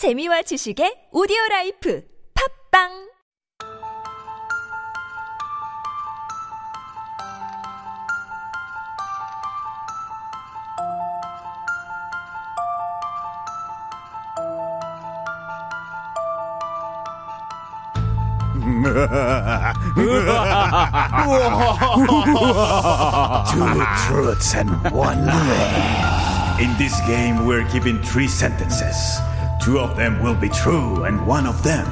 재미와 지식의 오디오 라이프 팝빵 Two truths and one lie. In this game, we're given three sentences. Two of them will be true, and one of them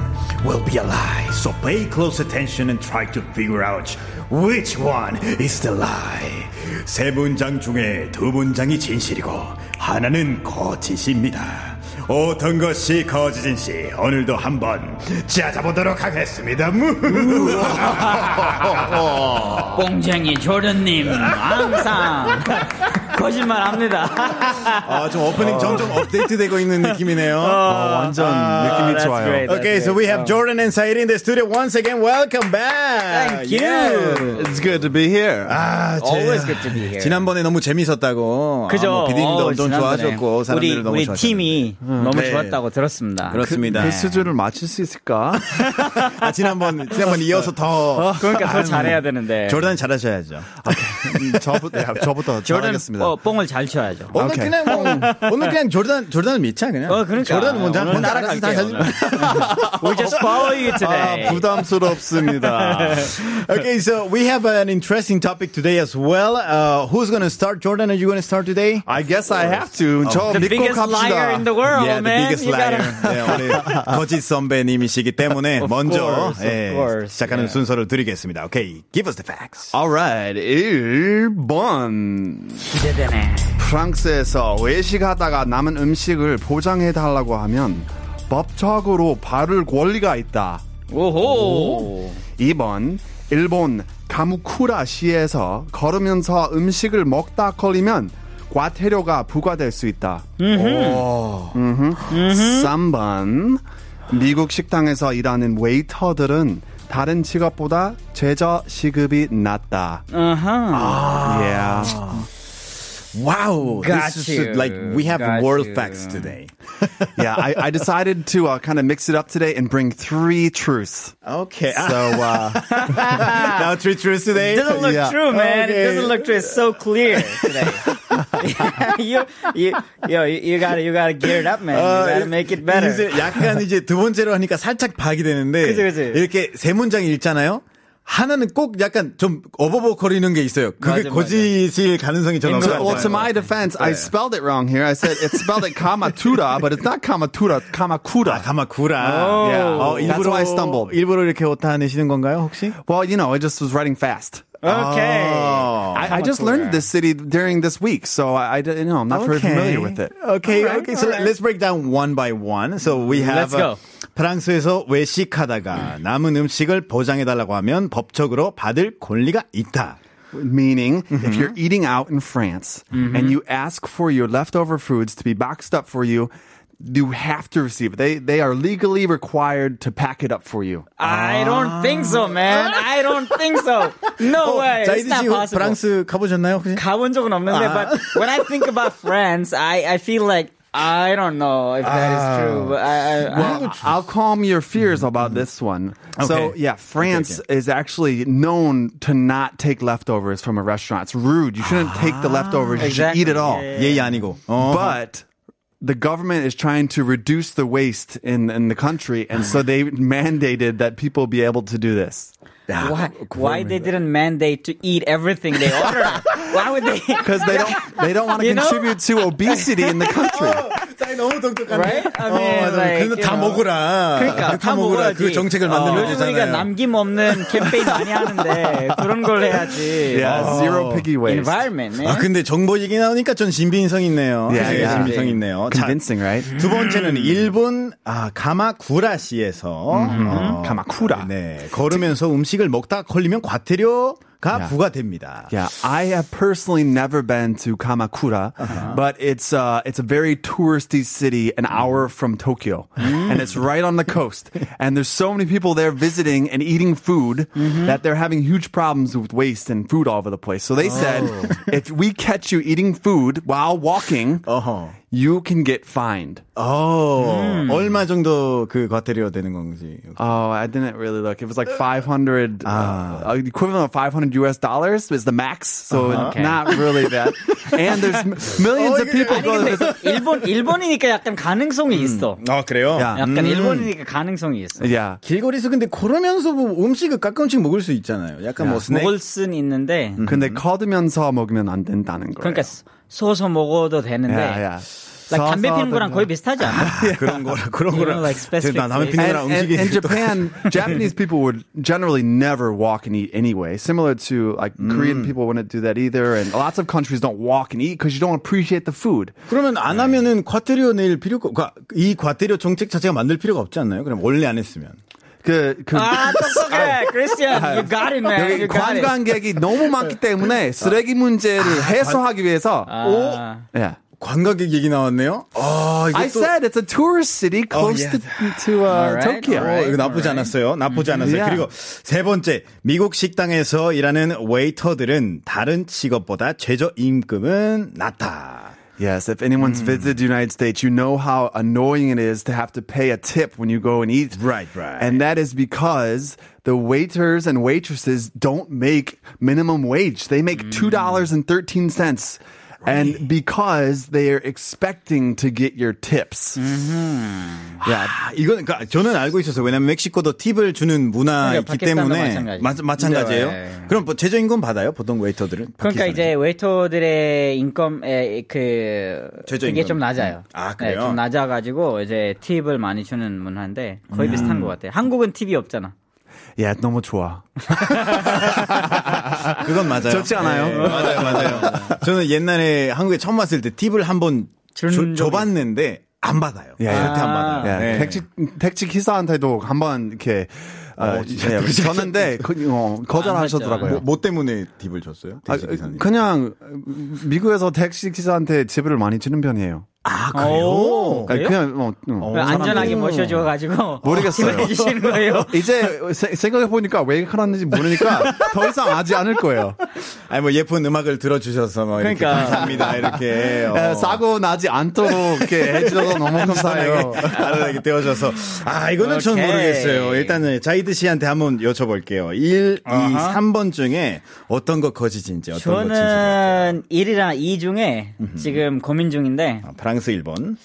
will be a lie. So pay close attention and try to figure out which one is the lie. 세 문장 중에 두 문장이 진실이고 하나는 거짓입니다. 어떤 것이 거짓인지 오늘도 한번 찾아보도록 하겠습니다. 꽁쟁이 조련님 항상 거짓말 합니다. 아, 좀 오프닝 점점 업데이트되고 있는 느낌이네요. 완전 느낌이 that's 좋아요. great. Okay, so we have Jordan and Said in the studio once again. Welcome back. Thank you. Yeah. It's good to be here. 아, 제- Always good to be here. 지난번에 너무 재밌었다고. 그죠? 아, 뭐 비디님도 어, 엄청 지난번에. 좋아하셨고 사람들도 우리 너무 우리 좋아하셨고. 팀이 너무 네. 좋았다고 들었습니다. 그렇습니다. 그 수준을 맞출 수 있을까? 아, 지난번 지난번 이어서 더 그러니까 더 잘해야 되는데. 조던 잘하셔야죠. 음, 저부터, 야, 저부터 조던. 어, 뽕을 잘 쳐야죠. 오늘 오케이. 그냥 뭐 오늘 그냥 조던 조던을 믿자 그냥. 어, 그러니까. 조던 먼저 오늘 알아서 다 하지. We just follow you 아, today. 부담스럽습니다. Okay, so we have an interesting topic today as well. Uh, who's going to start? Jordan, are you going to start today? I guess I have to. 저 the 믿고 biggest liar in 갑시다. the world, yeah, the man. biggest You liar. gotta- 네, 우리 거짓 선배님이시기 때문에 Of 먼저 course, 예, 시작하는 yeah. 순서를 드리겠습니다. Okay, give us the facts. Alright, 1번. 기대되네. 프랑스에서 외식하다가 남은 음식을 포장해 달라고 하면 법적으로 받을 권리가 있다. 오호. 2번 일본 가무쿠라시에서 걸으면서 음식을 먹다 걸리면 과태료가 부과될 수 있다. 오. 음흠. 3번 미국 식당에서 일하는 웨이터들은 다른 직업보다 최저 시급이 낮다. 아하. Yeah. Wow, Got this you. is like we have Got world you. facts today. yeah, I, I decided to uh, kind of mix it up today and bring three truths. Okay, So, uh, now three truths today. doesn't look Yeah. true, man. Okay. It doesn't look true. It's so clear today. You, you, yo, you, you gotta, you gotta gear it up, man. You gotta make it better. 이제 약간 이제 두 번째로 하니까 살짝 박이 되는데 그치, 그치. 이렇게 세 문장 읽잖아요. 하나는 꼭 약간 좀 어버버거리는 게 있어요. 그게 맞아, 맞아. 거짓일 가능성이 저는 없어요. well, to my defense, I spelled it wrong here. I said it's spelled it Kamatura, but it's not Kamatura, Kamakura. 가마쿠라. Yeah. 어, That's 일부러 why I stumbled. 일부러 이렇게 오타 내시는 건가요, 혹시? Well, you know, I just was writing fast. Okay. Oh. I, I just learned this city during this week, so I, I didn't- you know, I'm not very familiar with it. Okay, Alright, okay. So alright. let's break down one by one. So we have Let's go. 프랑스에서 외식하다가 남은 음식을 보장해달라고 하면 법적으로 받을 권리가 있다. Meaning, if you're eating out in France and you ask for your leftover foods to be boxed up for you, you have to receive it. They they are legally required to pack it up for you. I don't think so, man. I don't think so. No way. It's 자이드 not 씨 possible. 프랑스 가보셨나요? 혹시? 가본 적은 없는데, but when I think about France, I, I feel like I don't know if that is true. But I, I, I, Well, I'll calm your fears about this one. So, Okay. yeah, France is actually known to not take leftovers from a restaurant. It's rude. You shouldn't take the leftovers. You should Exactly. eat it all. Yeah, yeah, 예의 아니고. 어. But the government is trying to reduce the waste in, in the country, and so they mandated that people be able to do this. why, why they didn't mandate to eat everything they order? why would they? Because they don't they don't want to You know? contribute to obesity in the country. Oh, 너무 똑똑하네. Right? I 어, mean, 맞아. like, you 다 know. 먹으라. 그러니까 다 먹으라. 그 정책을 만들면 요즘 우리가 되잖아요. 남김없는 캠페인 많이 하는데 그런 걸 해야지. Yeah, zero piggy waste. Environment, man. 아 근데 정보 얘기 나오니까 좀 신빙성 있네요. Yeah, yeah. 신빙성 있네요. 자, Convincing, right? 두 번째는 일본 아, 가마쿠라시에서 어, 가마쿠라. 네 걸으면서 음식을 먹다 걸리면 과태료 가 Yeah. 부과됩니다. Yeah, I have personally never been to Kamakura, but it's uh, it's a very touristy city, an hour from Tokyo, and it's right on the coast. And there's so many people there visiting and eating food that they're having huge problems with waste and food all over the place. So they said, oh. if we catch you eating food while walking, 어허. You can get fined. 어, 얼마 정도 그 과태료 되는 건지. Oh, I didn't really look. It was like 500, uh, uh, equivalent of 500 US dollars is the max. So Okay. not really that. and there's millions of people 아니 go 근데 일본 일본이니까 약간 가능성이 있어. 아, 그래요? 야. 약간 일본이니까 가능성이 있어. Yeah. 길거리에서 근데 그러면서 뭐 음식을 가끔씩 먹을 수 있잖아요. 약간 뭐 스낵. 먹을 순 있는데 근데 커드면서 먹으면 안 된다는 거예요. 그러니까 쏘서 먹어도 되는데 yeah, yeah. like 담배 피는 거랑 거의 비슷하지 않아? 그런 거라 그런 You 거라. know, like specific 나 담배. 피는 거랑 음식이 in Japan, Japanese people would generally never walk and eat anyway. Similar to like Korean people wouldn't do that either, and lots of countries don't walk and eat because you don't appreciate the food. 그러면 안 하면은 과태료 낼 필요가 과- 이 과태료 정책 자체가 만들 필요가 없지 않나요? 그럼 원래 안 했으면. 그, 그 아, 똑똑해. 크리스티안, you got it, man. 여기. 관광객이 너무 많기 때문에 쓰레기 문제를 해소하기 위해서 아, yeah. 관광객 얘기 나왔네요. 아, 이거 I 또 said it's a tourist city close yeah. to, to uh, Alright, Tokyo. 어, alright. 이거 나쁘지 않았어요. 나쁘지 않았어요. Yeah. 그리고 세 번째, 미국 식당에서 일하는 웨이터들은 다른 직업보다 최저 임금은 낮다. Yes, if anyone's hmm. visited the United States, you know how annoying it is to have to pay a tip when you go and eat. Right, right. And that is because the waiters and waitresses don't make minimum wage. They make hmm. $2.13. And because they're expecting to get your tips. Mm-hmm. 야, 이건 그러니까 저는 알고 있었어요. 왜냐면 멕시코도 팁을 주는 문화이기 그러니까 때문에 마찬가지. 마, 마찬가지 예요. 네. 그럼 뭐 최저 임금 받아요? 보통 웨이터들은? 그러니까 파키스탄에서? 이제 웨이터들의 인컴에 그 최저임금. 그게 좀 낮아요. 아, 그래요? 네, 좀 낮아 가지고 이제 팁을 많이 주는 문화인데 거의 비슷한 것 같아요. 한국은 팁이 없잖아. Yeah, 너무 좋아. 그건 맞아요. 좋지 않아요? 네, 맞아요, 맞아요. 저는 옛날에 한국에 처음 왔을 때 팁을 한번 줘봤는데 안 받아요. 야, 절대 안 아. 받아요. 예, 네. 택시 택시 기사한테도 한번 이렇게 어, 진짜 예, 줬는데 그, 어, 거절하셨더라고요. 뭐, 뭐 때문에 팁을 줬어요? 아. 그냥 미국에서 택시 기사한테 팁을 많이 주는 편이에요. 아, 오, 아니, 그래요? 그냥 뭐 어, 그 안전하게 사람들이- 모셔줘가지고 모르겠어요. 해주시는 거예요. 이제 세- 생각해 보니까 왜 그러는지 모르니까 더 이상 하지 않을 거예요. 아니 뭐 예쁜 음악을 들어주셔서 뭐 이렇게 그러니까. 감사합니다 이렇게 어. 에, 사고 나지 않도록 이렇게 해주셔서 너무 감사해요. 알아내게 떼어줘서 아 이거는 전 오케이. 모르겠어요. 일단은 자이드 씨한테 한번 여쭤볼게요. 1, 2, 아하. 3번 중에 어떤 거 거짓인지 어떤 거 진실인지. 저는 1이랑 2 중에 지금 고민 중인데 아, 프랑스 1번.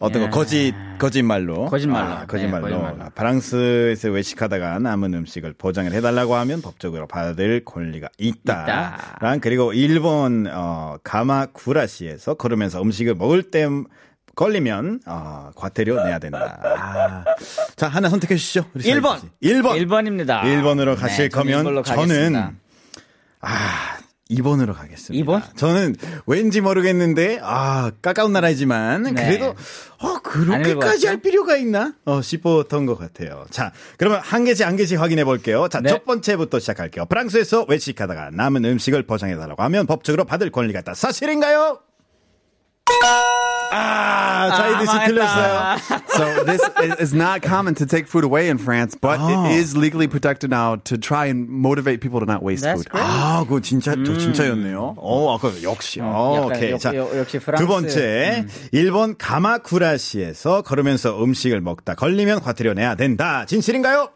어떤 거 거짓 거짓말로 거짓말로. 아, 거짓말로 네, 거짓말로. 아, 프랑스에서 외식하다가 남은 음식을 보장을 해달라고 하면 법적으로 받을 권리가 있다. 랑 그리고 일본 어, 가마쿠라시에서 걸으면서 음식을 먹을 때 걸리면 어, 과태료 내야 된다. 아. 자 하나 선택해 주시죠. 우리 1번. 사이드 씨. 1번. 1번입니다. 1번으로 가실 거면 이걸로 저는 가겠습니다. 아, 2번으로 가겠습니다. 2번? 저는 왠지 모르겠는데, 아, 까까운 나라이지만, 네. 그래도, 어, 안 그렇게까지? 할 필요가 있나? 어, 싶었던 것 같아요. 자, 그러면 한 개씩 한 개씩 확인해 볼게요. 자, 네. 첫 번째부터 시작할게요. 프랑스에서 외식하다가 남은 음식을 포장해 달라고 하면 법적으로 받을 권리가 있다. 사실인가요? 아, 자이드 씨 망했다. 틀렸어요. So this is not common to take food away in France, but it is legally protected now to try and motivate people to not waste That's food. great. 아, 그거 진짜, 저 진짜였네요. 어, 아까 역시. 어, 오케이. 역- 자, 역- 역시 프랑스. 두 번째. 일본 가마쿠라시에서 걸으면서 음식을 먹다 걸리면 과태료 내야 된다. 진실인가요?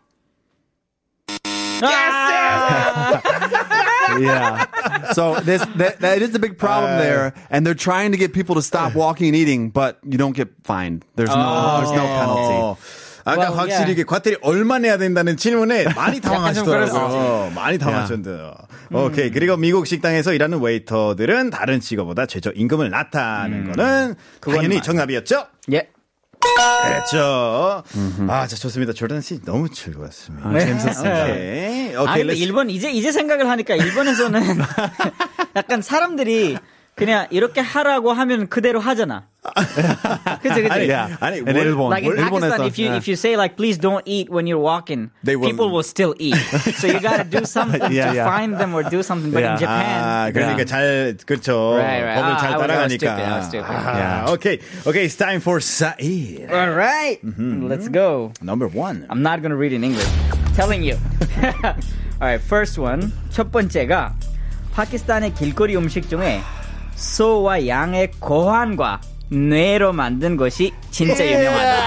Yeah. So this that, that is a big problem there, and they're trying to get people to stop walking and eating, but you don't get fined. There's no there's no penalty. 어, 아까 Well, 확실히 yeah. 이게 과태료 얼마 내야 된다는 질문에 많이 좀 당황하시더라고요. 많이 당황하셨는데. 오케이. 그리고 미국 식당에서 일하는 웨이터들은 다른 직업보다 최저 임금을 낮다는 거는 당연히 맞아. 정답이었죠? 예. 그렇죠. 아, 자, 좋습니다. 조던 씨 너무 즐거웠습니다. 네. 재밌었어요. 오케이. 아 오케이. 근데 let's- 일본 이제 이제 생각을 하니까 일본에서는 약간 사람들이 그냥 이렇게 하라고 하면 그대로 하잖아. 그치 그치. 아니, Yeah. 아니, Ilbon, Like in Pakistan, 일본에서, if you yeah. if you say like please don't eat when you're walking, They will- people will still eat. so you gotta do something Yeah, to yeah. find them or do something. But Yeah. in Japan, 아, 그러니까 Yeah. 잘, 그렇죠. Right, right. 법을 아, 잘 I was- I was 따라가니까. stupid, I was stupid. 아, Yeah. 오케이. 오케이, it's time for 사일. all right, let's go. Number one. I'm not gonna read in English. Telling you. All right, first one. 첫 번째가 파키스탄의 길거리 음식 중에 소와 양의 고환과 뇌로 만든 것이 진짜 유명하다.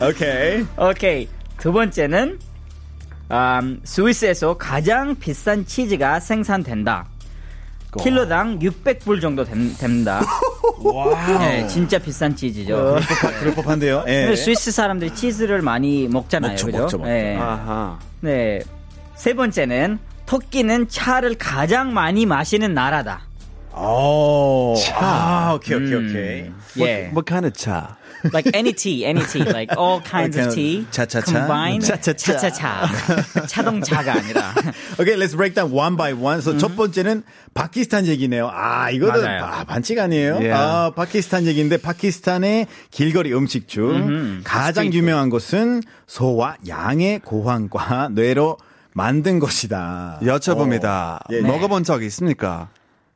오케이. 오케이. 오케이. 두 번째는 음, 스위스에서 가장 비싼 치즈가 생산된다. 킬로당 600불 정도 됨- 됩니다. 와. 네, 진짜 비싼 치즈죠. 그럴 법한데요. 예. 스위스 사람들이 치즈를 많이 먹잖아요. 먹죠, 그죠? 먹죠, 먹죠. 네. 아하. 네. 세 번째는 터키는 차를 가장 많이 마시는 나라다. 오. 아, 오케이, 오케이, 음. 오케이. Yeah. What kind of cha? like any tea, any tea, like all kinds of tea. 차차차? combined. 차차차. 차차차. 자동차가 아니라. 오케이, let's break down one by one. So 첫 번째는 파키스탄 얘기네요. 아, 이거는. 아, 반칙 아니에요. Yeah. 아, 파키스탄 얘기인데 파키스탄의 길거리 음식 중 가장 street 유명한 것은 소와 양의 고환과 뇌로 만든 것이다. 여쭤봅니다. 어. 예, 네. 먹어본 적 있습니까?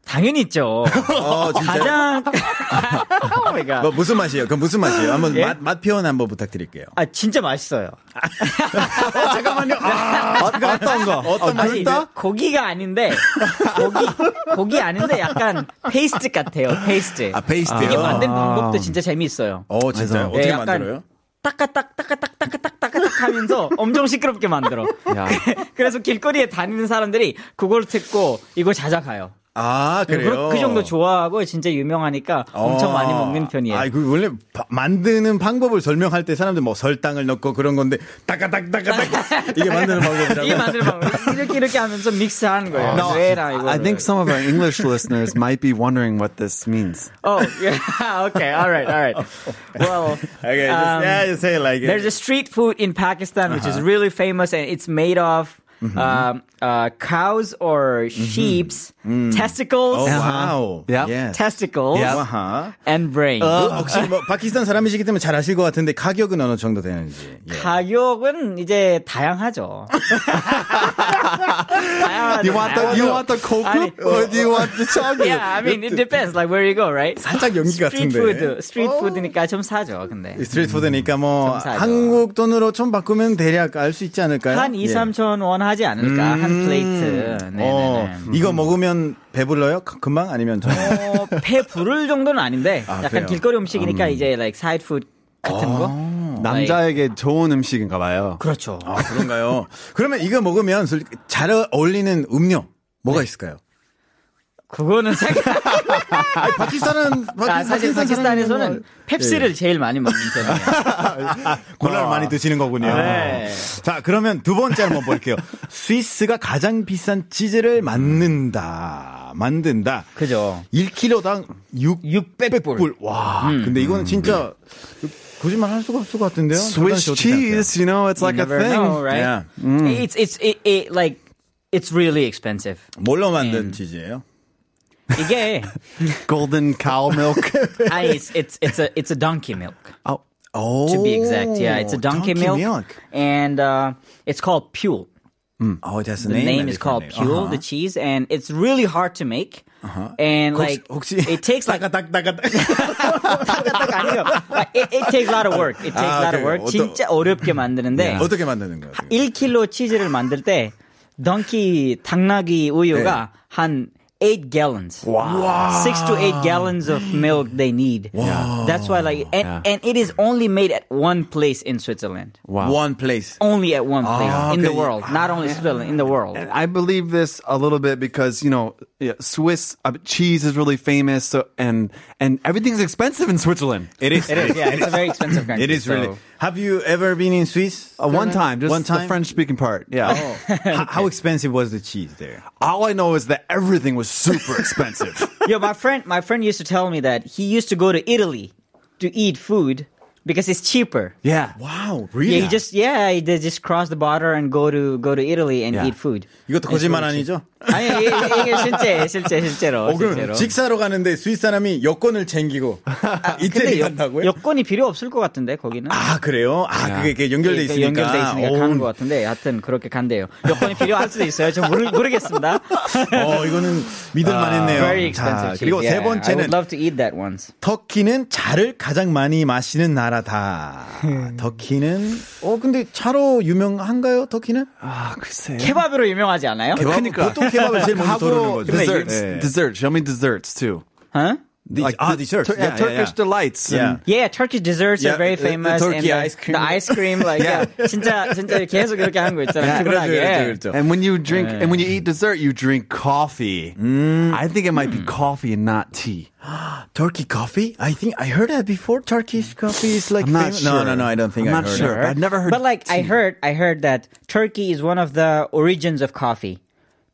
당연히 있죠. 어? 가장 oh my God. 뭐 무슨 맛이에요? 그럼 무슨 맛이에요? 한번 예? 맛, 맛 표현 한번 부탁드릴게요. 아 진짜 맛있어요. 잠깐만요. 아, 어떤 거? 어떤 아니, 맛인데? 고기가 아닌데 고기 고기 아닌데 약간 페이스트 같아요. 페이스트. 아, 페이스트요? 이게 만든 아. 방법도 진짜 재미있어요. 어, 진짜요? 예, 어떻게 만들어요? 따까딱 따까딱 따까딱 따까딱 하면서 엄청 시끄럽게 만들어. 야. 그래서 길거리에 다니는 사람들이 그걸 듣고 이거 찾아가요. 아, 그래요? 그, 그 정도 좋아하고 진짜 유명하니까 엄청 어. 많이 먹는 편이에요. 아, 그 원래 바- 만드는 방법을 설명할 때 사람들 뭐 설탕을 넣고 그런 건데 따까딱 이게 만드는 방법이라고. 이게 만드는 방법. 이렇게 이렇게 하면서 믹스하는 거예요. 뇌랑 이거. I think some of our English listeners might be wondering what this means. Oh, yeah. okay. All right. All right. Well, Okay, just, um, yeah, just say it like it. there's a street food in Pakistan which is really famous, and it's made of um, uh, cows or sheep's testicles, oh, wow. Yep. Yes. testicles, 아하. and brain. 그 혹시 뭐 파키스탄 사람이시기 때문에 잘 아실 것 같은데 가격은 어느 정도 되는지. 예. 가격은 이제 다양하죠. 다양하죠. You want the you want the cocoa or do you want the chocolate? Yeah, I mean it depends. Like where you go, right? 살짝 연기 스트리트 같은데. 푸드, 스트리트 푸드니까 좀 사죠. 근데 스트리트 푸드니까 뭐. 한국 돈으로 좀 바꾸면 대략 알 수 있지 않을까요? 한 2, 예. 3천 원 하지 않을까? 한 플레이트. 어, 네네네. 이거 먹으면 배불러요? 그- 금방 아니면 좀 어, 배 부를 정도는 아닌데 아, 약간 그래요? 길거리 음식이니까 이제 like side food 같은 거. 남자에게 좋은 음식인가 봐요. 그렇죠. 아, 그런가요? 그러면 이거 먹으면 잘 어울리는 음료 뭐가 있을까요? 그거는 생각. 아니, 파키스탄은 아, 사실 파키스탄에서는 뭐 펩시를 제일 많이 먹는 편이에요. 콜라를 많이 드시는 거군요. 네. 자, 그러면 두 번째 한번 볼게요. 스위스가 가장 비싼 치즈를 만든다. 만든다. 그죠. 1kg당 6, 600불. 불. 와. 근데 이거는 진짜 거짓말 할 수가 없을 것 같은데요. Swiss cheese, you know, it's like a thing. know, right? Yeah. It's it's it, it like it's really expensive. 뭘로 만든 치즈예요? 이게 Golden cow milk. 아니 it's it's it's a it's a donkey milk. oh, 오, To be exact, yeah, it's a donkey, milk, milk. and uh, it's called Pule. Oh, that's The name is called Pule, the cheese, and it's really hard to make. And like 혹시 it takes like 따가닥 따가닥 아니요. It, it takes a lot of work. It takes 아, a lot of 그래요? work. 어떠- 진짜 어렵게 만드는데 어떻게 만드는 거예요? 1kg 치즈를 만들 때 덩키 당나귀 우유가 한 8 gallons. Wow. 6 to 8 gallons of milk they need. That's why like and, Yeah. and it is only made at one place in Switzerland. wow. One place. Only at one place Ah, in the okay. world. Not only Switzerland, in the world. And I believe this a little bit because you know yeah, Swiss uh, cheese is really famous, so, and and everything's expensive in Switzerland. It is. It is, yeah, it's a very expensive country. It is really. so- Have you ever been in Swiss? Uh, one time, just one the time. French speaking part. Yeah. how, how expensive was the cheese there? All I know is that everything was super expensive. Yo, my friend, my friend used to tell me that he used to go to Italy to eat food because it's cheaper. yeah. Wow, Yeah, really? he just yeah, he did just cross the border and go to go to Italy and Yeah. eat food. 이것도 거짓말 아니죠? 아니 이게, 이게 실제 실제 실제로 어, 그럼 실제로. 직사로 가는데 스위스 사람이 여권을 챙기고 이태리 근데 여, 간다고요? 여건이 필요 없을 것 같은데 거기는. 아 그래요? 아 그게 이렇게 연결돼 있으니까. 연결돼 있으니까 오, 가는 것 같은데 하여튼 그렇게 간대요. 여건이 필요할 수도 있어요. 저 모르, 모르겠습니다. 어 이거는 믿을만했네요. Very 자 expensive. 그리고. 세 Yeah, I 번째는 would love to eat that once. 터키는 차를 가장 많이 마시는 나라다. 터키는 어 근데 차로 유명한가요? 터키는? 아, 글쎄. 케밥으로 유명하지 않아요? 케밥? 그러니까. 보통 케밥을 제일 먼저 떠오르는 하고 거죠. desserts. 네. Dessert. Show me desserts too. Huh? Like, 아, the- desserts. Tur- yeah, Turkish delights. Yeah. and- Yeah, Turkish desserts Yeah, are very the- the famous. turkey and the, ice cream. The ice cream, like, yeah. 진짜, 진짜 계속 그렇게 하는 거 있잖아요. 그렇죠, 푸근하게. 그렇죠, 그렇죠. And when you drink and when you eat dessert, you drink coffee. I think it might be coffee and not tea. Turkey coffee? I think I heard that before. Turkish coffee is like I'm not famous. No, sure. no, no. I don't think I'm I not heard sure. it. I've never heard But like, I tea. heard, I heard that Turkey is one of the origins of coffee.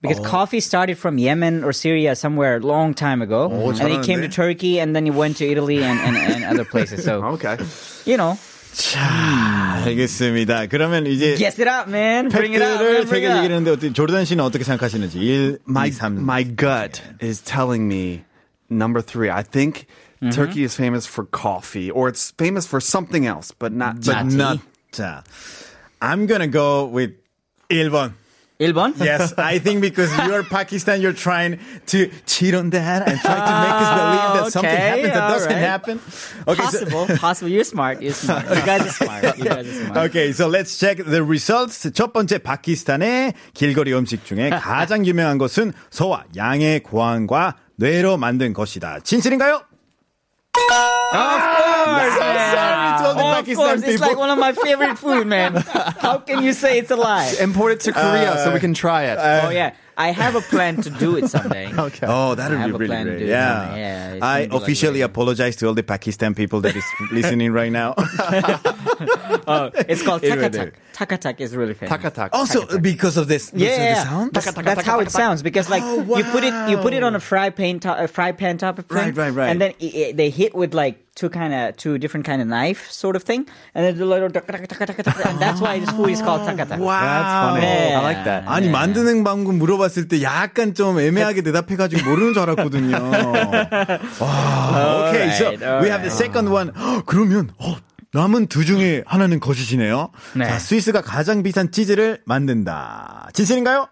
Because Oh. coffee started from Yemen or Syria somewhere a long time ago. Oh, and it came to 잘하는데? Turkey and then it went to Italy and, and, and other places. So, Okay. you know, 자, 알겠습니다. 그러면 이제 guess it up, man. Bring it up. 팩트를 Man, 세 bring 개 it up. 얘기를 했는데 어떻게 조르단 씨는 어떻게 생각하시는지 1, My 2, 3. my gut is telling me number three. I think Turkey is famous for coffee, or it's famous for something else, but not. but But not. 자, I'm gonna go with 1번. 1번? Yes, I think because you're Pakistan, you're trying to cheat on that and try to make us believe that something okay, happens that doesn't right. happen. Okay, so- Possible, possible. You're smart. You're smart. You guys are smart. You guys are smart. Okay, so let's check the results. 첫 번째 파키스탄의 길거리 음식 중에 가장 유명한 것은 소와 양의 고항과 뇌로 만든 것이다. 진실인가요? Of course, all the oh, of Pakistan course, it's like one of my favorite food, man. How can you say it's a lie? import it to Korea so we uh, can try it. Uh, oh yeah, I have a plan to do it someday. okay. Oh, that would be a really plan to great. do it Yeah. Yeah, I gonna like officially apologize to all the Pakistan people that is listening right now. Oh, it's called It would takatak. Takatak is really famous. Takatak. also, because of this, because of the Yeah, sound? That's, that's how it sounds because like Oh, you put it you put it wow. on a fry pan top, a fry pan top of thing, Right, right, right. and then it, it- they hit with like two kind of two different kind of knife sort of thing, and then the little taka, taka, taka, taka, taka, and that's why this food is called takatak. Wow. That's funny. Yeah. I like that. 아니 만드는 방법 물어봤을 때 약간 좀 애매하게 대답해가지고 모르는 줄 알았거든요. 와, okay, so Alright, we have the second one. 헉, 그러면 어, 남은 두 중에 하나는 거짓이네요. 네. 자, 스위스가 가장 비싼 치즈를 만든다. 진실인가요?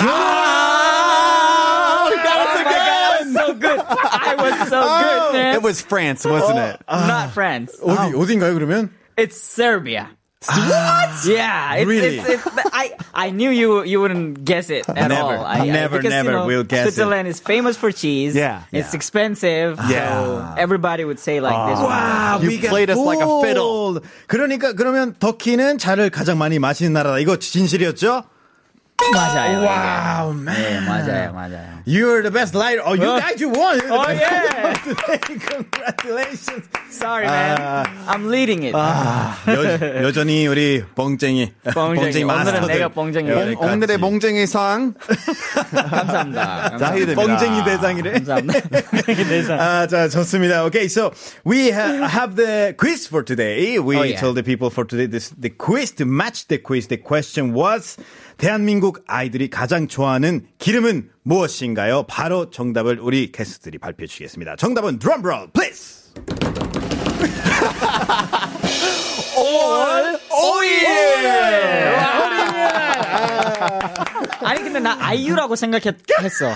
Oh my god, I was so good. I was so good, man. It was France, wasn't it? Not France. 어디 어딘가요 그러면? It's Serbia. What? Yeah, it's, Really? it's, it's, I I knew you you wouldn't guess it at Never. all. I, I- Never, because, never you know, will guess it. Switzerland is famous for cheese. Yeah. it's Yeah. expensive. Yeah. so everybody would say like this. 와, You played us like a fooled. 그러니까 그러면 터키는 차를 가장 많이 마시는 나라다. 이거 진실이었죠? 맞아요. Wow, 이게. man. 네, 맞아요, 맞아요. You're the best liar. Oh, you 어. guys, you won. You're the Oh, best yeah. liar today. Congratulations. Sorry, man. 아. I'm leading it. 여, 여전히 우리 뻥쟁이. 뻥쟁이. 오늘은 마스터들. 내가 뻥쟁이. 여기까지. 오늘의 몽쟁이 상 감사합니다. 자희됩니다. 뻥쟁이 대상이래. 감사합니다. 대상. 아, 자, 좋습니다. Okay, so we ha- have the quiz for today. We Oh, yeah. told the people for today this the quiz to match the quiz. The question was 대한민국 아이들이 가장 좋아하는 기름은 무엇인가요? 바로 정답을 우리 게스트들이 발표해 주시겠습니다. 정답은 드럼롤 please. 아니 근데 나 아이유라고 생각했어.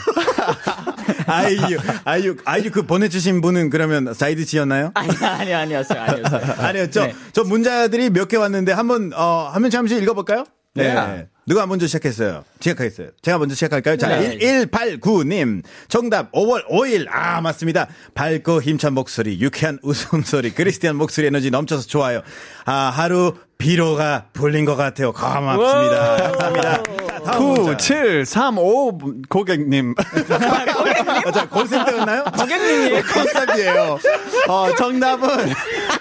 아이유, 아이유, 아이유 그 보내주신 분은 그러면 사이드 씨였나요? 아니 아니 아니었어요. 아니었어요. 아니요, 저, 네. 저 문자들이 몇 개 왔는데 한번, 어, 한번 잠시 읽어볼까요? 네. 네. 누가 먼저 시작했어요? 시작하겠어요. 제가 먼저 시작할까요? 자, 네. 1189님. 정답, 5월 5일. 아, 맞습니다. 밝고 힘찬 목소리, 유쾌한 웃음소리, 크리스티안 목소리 에너지 넘쳐서 좋아요. 아, 하루 피로가 풀린 것 같아요. 고맙습니다. 감사합니다. 자, 다음 문자. 9735 고객님. 어, 자, 콜센터였나요? 고객님이 컨셉이에요. 어, 정답은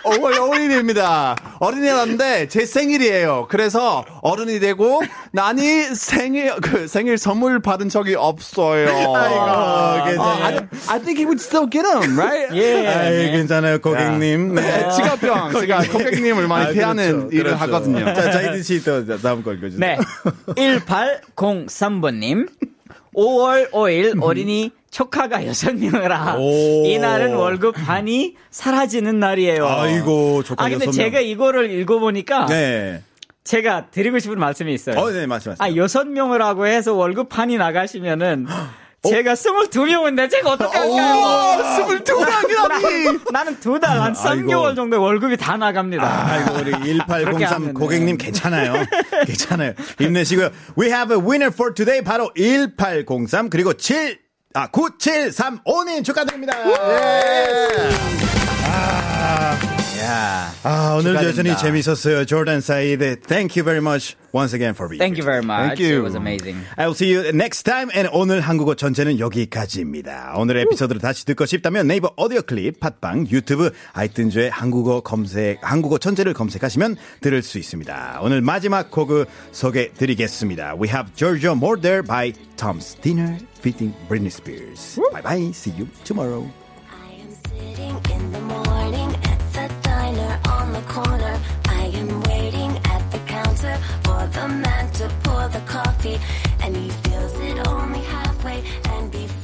5월 5일입니다. 어린이날인데 제 생일이에요. 그래서 어른이 되고 나니 생일 그 생일 선물 받은 적이 없어요. 아이고, 괜찮아요. 어, I, I think he would still get them, right? 예. 아이, 괜찮아요, 고객님. 네. 네, 직업병. 제가 고객님을 많이 아, 피하는 그렇죠, 일을 그렇죠. 하거든요. 자, 자이드 씨또 다음 거 읽어주세요. 네. 1803번님. 5월 5일 어린이 조카가 6명이라 오. 이날은 월급 반이 사라지는 날이에요. 아이고, 조카 아 근데 여섯 명. 제가 이거를 읽어보니까 네. 제가 드리고 싶은 말씀이 있어요. 어, 네, 말씀하세요. 아, 여섯 명을 하고 해서 월급 반이 나가시면은 제가 22명인데 제가 어떻게 할까요? 오, 22명이라니! 나는 두 달, 한 3개월 정도 월급이 다 나갑니다. 아이고 우리 그렇게 1803 하면은. 고객님 괜찮아요. 괜찮아요. 힘내시고요. We have a winner for today 바로 1803 그리고 7 아, 9735님 축하드립니다. 예. 아, 야. 아, 오늘. 여전히 재밌었어요. 조던 사이드. Thank you very much once again for being Thank you very much. Thank you. It was amazing. I'll see you next time. And 오늘 한국어 천재는 여기까지입니다. 오늘의 에피소드를 다시 듣고 싶다면 네이버 오디오 클립, 팟빵, 유튜브, 아이튠즈의 한국어 검색, 한국어 천재를 검색하시면 들을 수 있습니다. 오늘 마지막 곡을 소개해 드리겠습니다. We have Giorgio Moroder by Tom's Dinner featuring Britney Spears. Bye bye. See you tomorrow. corner. I am waiting at the counter for the man to pour the coffee, and he fills it only halfway and before.